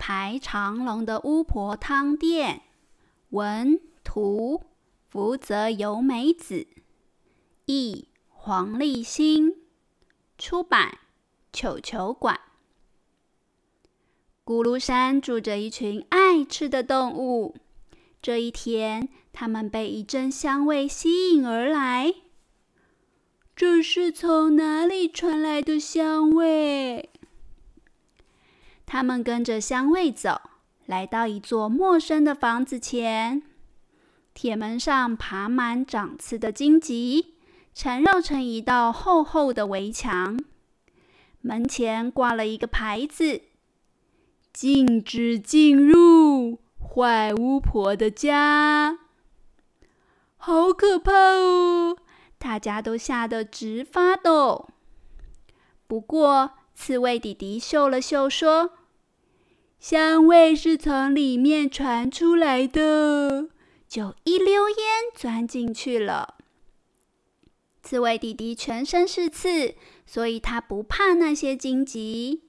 排长龙的巫婆汤店，文图福泽由美子，译黄立新，出版球球馆。咕噜山住着一群爱吃的动物。这一天，他们被一阵香味吸引而来。这是从哪里传来的香味？他们跟着香味走，来到一座陌生的房子前。铁门上爬满长刺的荆棘，缠绕成一道厚厚的围墙。门前挂了一个牌子：“禁止进入坏巫婆的家。”好可怕哦！大家都吓得直发抖。不过，刺猬弟弟嗅了嗅，说：“香味是从里面传出来的。”就一溜烟钻进去了。刺猬弟弟全身是刺，所以他不怕那些荆棘。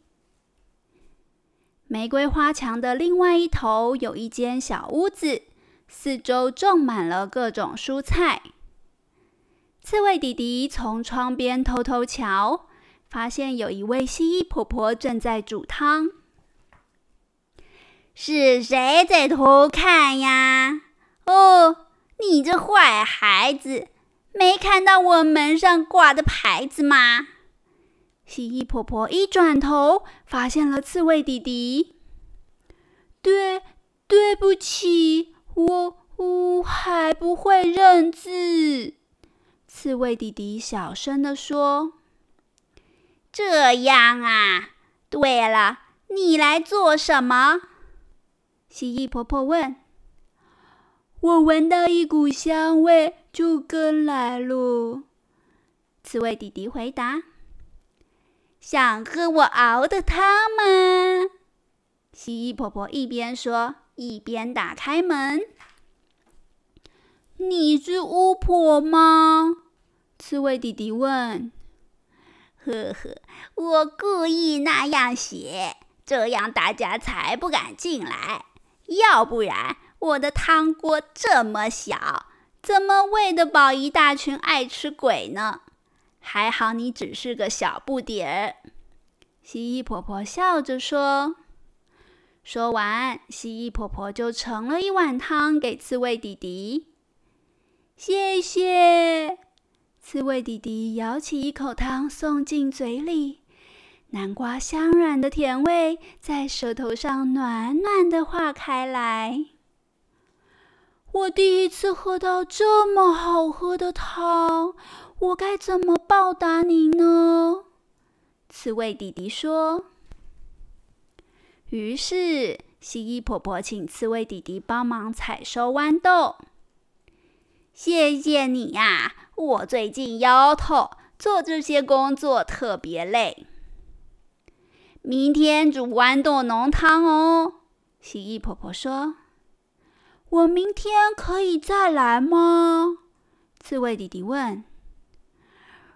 玫瑰花墙的另外一头有一间小屋子，四周种满了各种蔬菜。刺猬弟弟从窗边偷偷瞧，发现有一位蜥蜴婆婆正在煮汤。是谁在偷看呀？哦，你这坏孩子，没看到我门上挂的牌子吗？蜥蜴婆婆一转头，发现了刺猬弟弟。对，对不起，我我还不会认字。刺猬弟弟小声地说：“这样啊。对了，你来做什么？”蜥蜴婆婆问。“我闻到一股香味，就跟来了。”刺猬弟弟回答。“想喝我熬的汤吗？”蜥蜴婆婆一边说，一边打开门。“你是巫婆吗？”刺猬弟弟问。“呵呵，我故意那样写，这样大家才不敢进来。要不然，我的汤锅这么小，怎么喂得饱一大群爱吃鬼呢？还好你只是个小不点儿。”蜥蜴婆婆笑着说。说完，蜥蜴婆婆就盛了一碗汤给刺猬弟弟。谢谢。刺猬弟弟舀起一口汤，送进嘴里，南瓜香软的甜味在舌头上暖暖的化开来。我第一次喝到这么好喝的汤，我该怎么报答你呢？刺猬弟弟说。于是，蜥蜴婆婆请刺猬弟弟帮忙采收豌豆。谢谢你呀！我最近腰痛，做这些工作特别累。明天煮豌豆浓汤哦，蜥蜴婆婆说。我明天可以再来吗？刺猬弟弟问。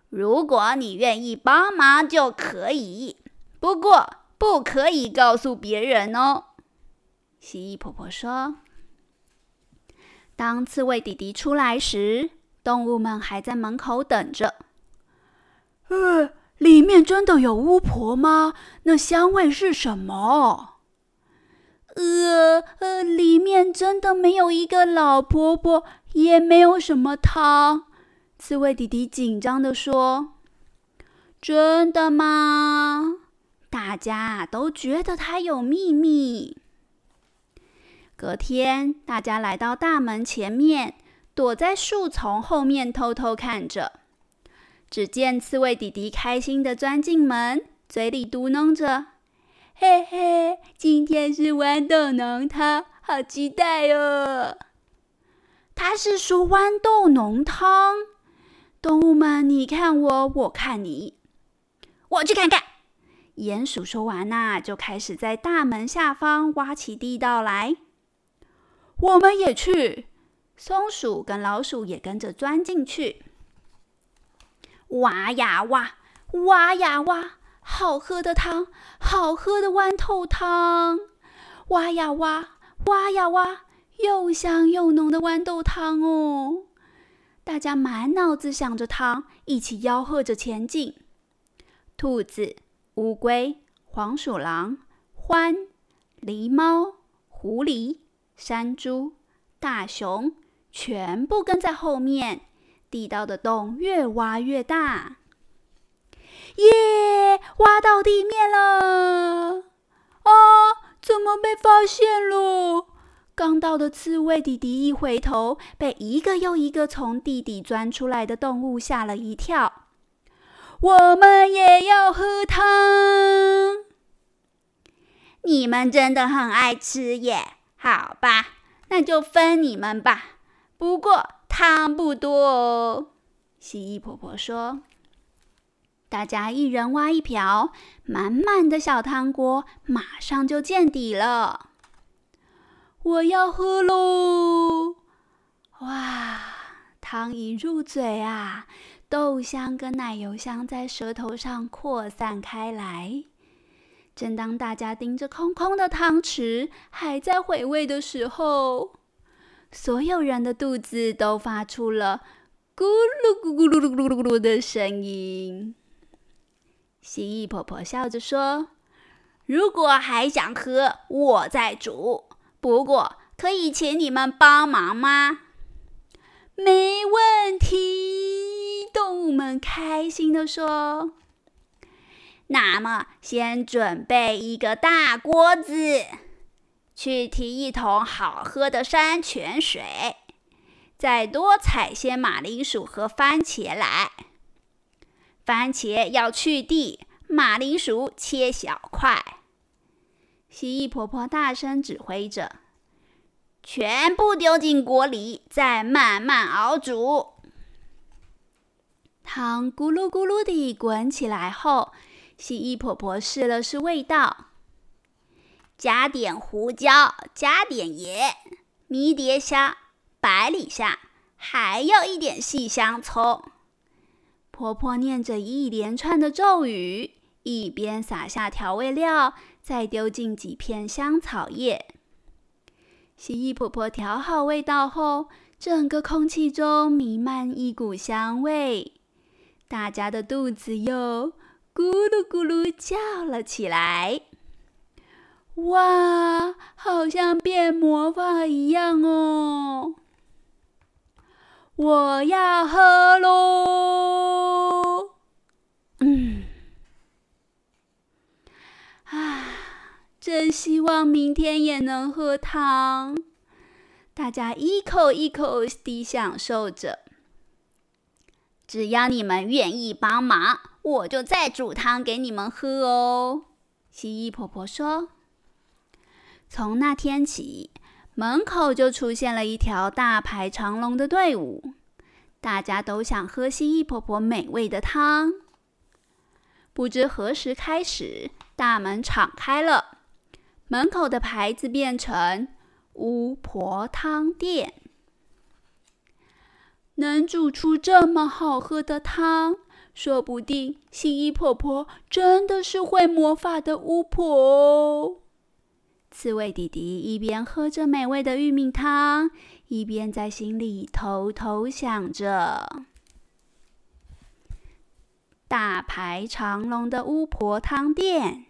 如果你愿意帮忙就可以，不过不可以告诉别人哦。蜥蜴婆婆说。当刺猬弟弟出来时，动物们还在门口等着。里面真的有巫婆吗？那香味是什么？呃呃，里面真的没有一个老婆婆，也没有什么汤。刺猬弟弟紧张地说：“真的吗？”大家都觉得他有秘密。隔天，大家来到大门前面，躲在树丛后面偷偷看着。只见刺猬弟弟开心的钻进门，嘴里嘟囔着：“嘿嘿，今天是豌豆浓汤，好期待哦！”他是说豌豆浓汤。动物们，你看我，我看你，我去看看。鼹鼠说完呐，就开始在大门下方挖起地道来。我们也去，松鼠跟老鼠也跟着钻进去，挖呀挖，挖呀挖，好喝的汤，好喝的豌豆汤，挖呀挖，挖呀挖，又香又浓的豌豆汤哦！大家满脑子想着汤，一起吆喝着前进。兔子、乌龟、黄鼠狼、獾、狸猫、狐狸、山猪、大熊，全部跟在后面。地道的洞越挖越大，耶！挖到地面了！啊，怎么被发现了？刚到的刺猬弟弟一回头，被一个又一个从地底钻出来的动物吓了一跳。我们也要喝汤！你们真的很爱吃耶！好吧，那就分你们吧。不过汤不多哦。蜥蜴婆婆说：“大家一人挖一瓢，满满的小汤锅马上就见底了。”我要喝喽！哇，汤一入嘴啊，豆香跟奶油香在舌头上扩散开来。正当大家盯着空空的汤匙，还在回味的时候，所有人的肚子都发出了咕噜咕咕噜噜噜噜噜的声音。蜥蜴婆婆笑着说：“如果还想喝，我再煮。”不过，可以请你们帮忙吗？没问题，动物们开心地说。那么，先准备一个大锅子，去提一桶好喝的山泉水，再多采些马铃薯和番茄来。番茄要去蒂，马铃薯切小块。蜥蜴婆婆大声指挥着：“全部丢进锅里，再慢慢熬煮。”汤咕噜咕噜地滚起来后，蜥蜴婆婆试了试味道，加点胡椒，加点盐，迷迭香、百里香，还要一点细香葱。婆婆念着一连串的咒语，一边撒下调味料。再丢进几片香草叶。蜥蜴婆婆调好味道后，整个空气中弥漫一股香味，大家的肚子又咕噜咕噜叫了起来。哇，好像变魔法一样哦！我要喝喽！嗯。啊真希望明天也能喝汤。大家一口一口地享受着。只要你们愿意帮忙，我就再煮汤给你们喝哦。蜥蜴婆婆说：“从那天起，门口就出现了一条大排长龙的队伍，大家都想喝蜥蜴婆婆美味的汤。不知何时开始，大门敞开了。”门口的牌子变成“巫婆汤店”。能煮出这么好喝的汤，说不定蜥蜴婆婆真的是会魔法的巫婆哦。刺猬弟弟一边喝着美味的玉米汤，一边在心里偷偷想着：大排长龙的巫婆汤店。